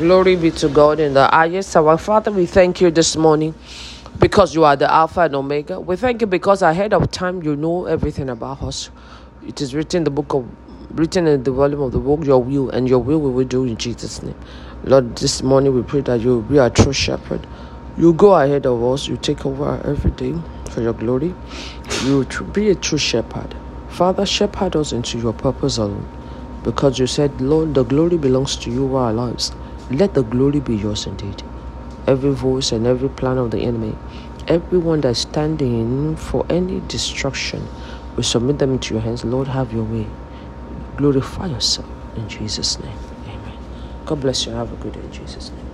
Glory be to God in the highest. Our Father, we thank you this morning because you are the Alpha and Omega. We thank you because ahead of time you know everything about us. It is written in the book of written in the volume of the book, your will, and your will we will do in Jesus' name. Lord, this morning we pray that you will be our true shepherd. You go ahead of us, you take over every day for your glory. You be a true shepherd. Father, shepherd us into your purpose alone. Because you said, Lord, the glory belongs to you our lives. Let the glory be yours indeed. Every voice and every plan of the enemy, everyone that's standing for any destruction, we submit them into your hands. Lord, have your way. Glorify yourself in Jesus' name. Amen. God bless you. Have a good day in Jesus' name.